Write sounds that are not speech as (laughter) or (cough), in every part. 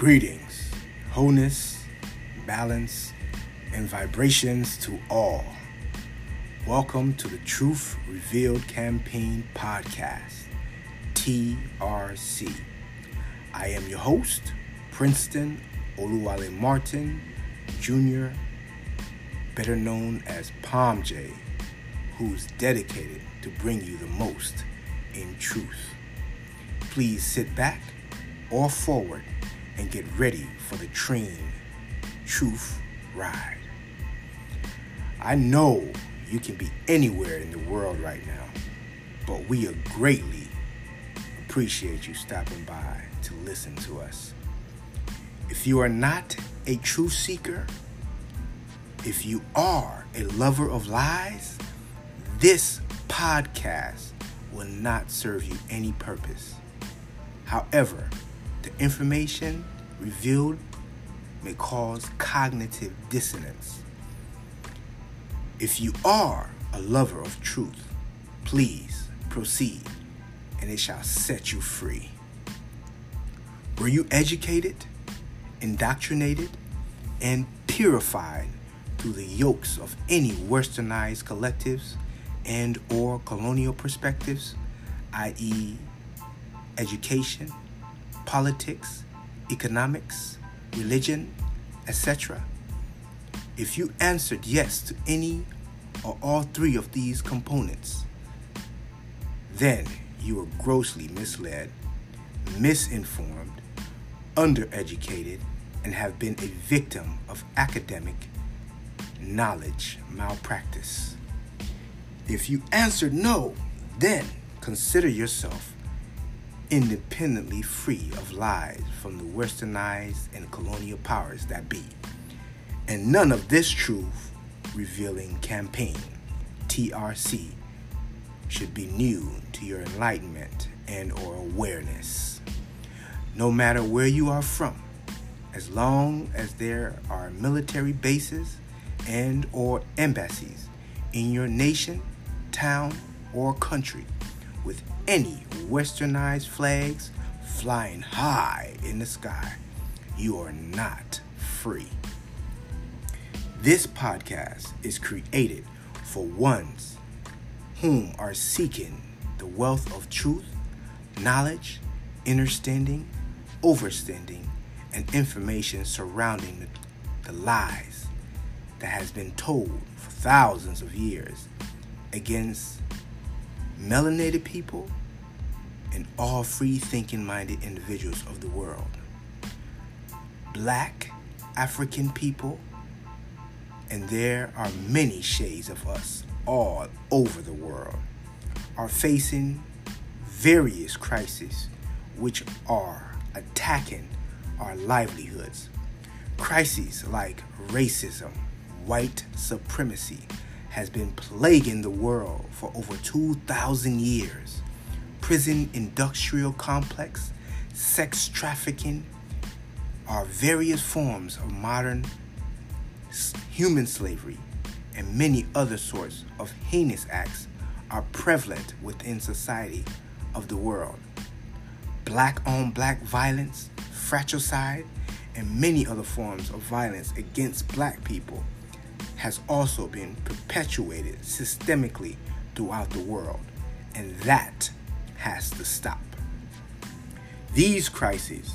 Greetings, wholeness, balance, and vibrations to all. Welcome to the Truth Revealed Campaign Podcast, TRC. I am your host, Princeton Oluwale Martin Jr., better known as Palm J, who's dedicated to bring you the most in truth. Please sit back or forward and get ready for the train truth ride. I know you can be anywhere in the world right now, but we are greatly appreciate you stopping by to listen to us. If you are not a truth seeker, if you are a lover of lies, this podcast will not serve you any purpose. However, the information revealed may cause cognitive dissonance. If you are a lover of truth, please proceed and it shall set you free. Were you educated, indoctrinated, and purified through the yokes of any westernized collectives and or colonial perspectives, i.e. education, politics, economics, religion, etc.? If you answered yes to any or all three of these components, then you are grossly misled, misinformed, undereducated, and have been a victim of academic knowledge malpractice. If you answered no, then consider yourself independently free of lies from the westernized and colonial powers that be. And none of this truth revealing campaign, TRC, should be new to your enlightenment and or awareness. No matter where you are from, as long as there are military bases and or embassies in your nation, town, or country with any westernized flags flying high in the sky, you are not free. This podcast is created for ones whom are seeking the wealth of truth, knowledge, understanding, overstanding, and information surrounding the, the lies that has been told for thousands of years against melanated people and all free thinking minded individuals of the world. Black African people, and there are many shades of us all over the world, are facing various crises which are attacking our livelihoods. Crises like racism, white supremacy, has been plaguing the world for over 2,000 years. Prison industrial complex, sex trafficking are various forms of modern human slavery, and many other sorts of heinous acts are prevalent within society of the world. Black on black violence, fratricide, and many other forms of violence against black people has also been perpetuated systemically throughout the world, and that has to stop. These crises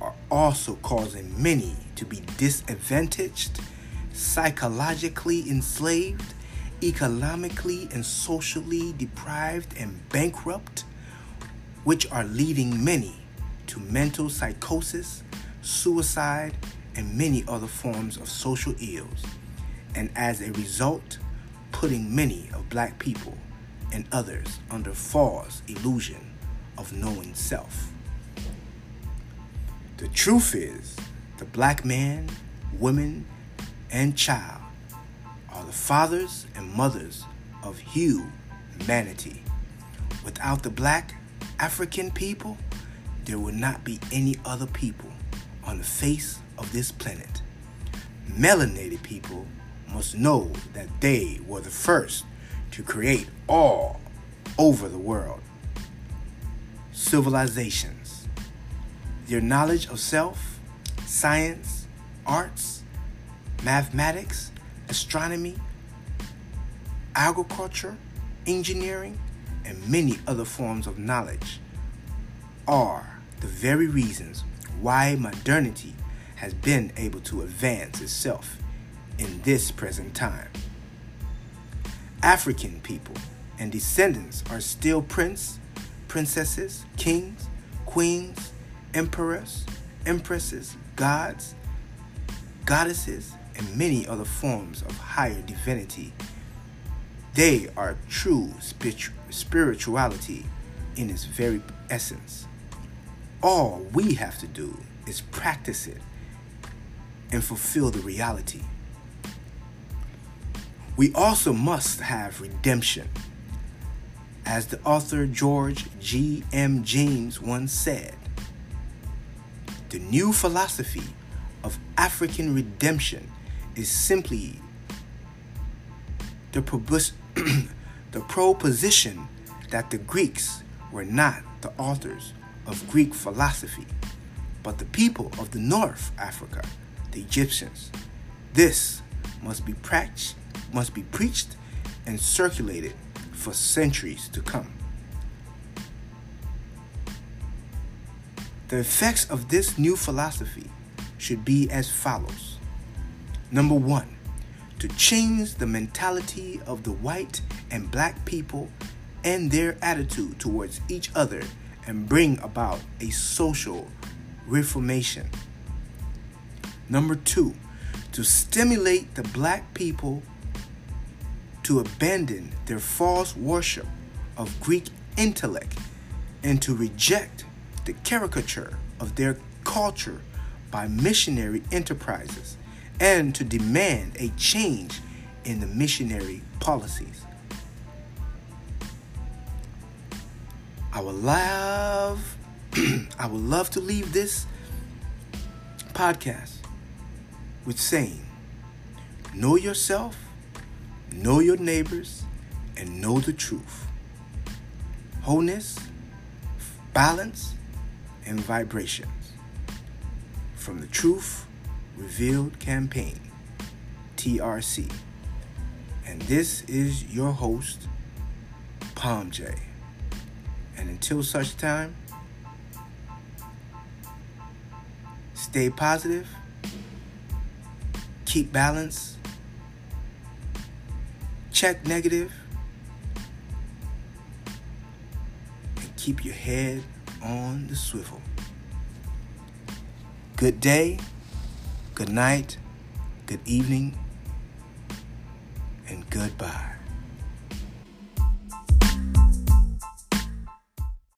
are also causing many to be disadvantaged, psychologically enslaved, economically and socially deprived and bankrupt, which are leading many to mental psychosis, suicide, and many other forms of social ills, and as a result, putting many of black people and others under false illusion of knowing self. The truth is, the black man, woman, and child are the fathers and mothers of humanity. Without the black African people, there would not be any other people on the face of this planet. Melanated people must know that they were the first to create all over the world civilizations, Their knowledge of self, science, arts, mathematics, astronomy, agriculture, engineering, and many other forms of knowledge are the very reasons why modernity has been able to advance itself in this present time. African people and descendants are still prince, princesses, kings, queens, emperors, empresses, gods, goddesses, and many other forms of higher divinity. They are true spirituality in its very essence. All we have to do is practice it and fulfill the reality. We also must have redemption. As the author George G. M. James once said, the new philosophy of African redemption is simply the, (clears throat) the proposition that the Greeks were not the authors of Greek philosophy, but the people of the North Africa, the Egyptians. This must be practiced, must be preached and circulated for centuries to come. The effects of this new philosophy should be as follows. Number one, to change the mentality of the white and black people and their attitude towards each other and bring about a social reformation. Number two, to stimulate the black people to abandon their false worship of Greek intellect and to reject the caricature of their culture by missionary enterprises and to demand a change in the missionary policies. I would love (clears throat) I would love to leave this podcast with saying know yourself, know your neighbors, and know the truth. Wholeness, balance, and vibrations. From the Truth Revealed Campaign, TRC. And this is your host, Palm J. And until such time, stay positive, keep balance, check negative, and keep your head on the swivel. Good day, good night, good evening, and goodbye.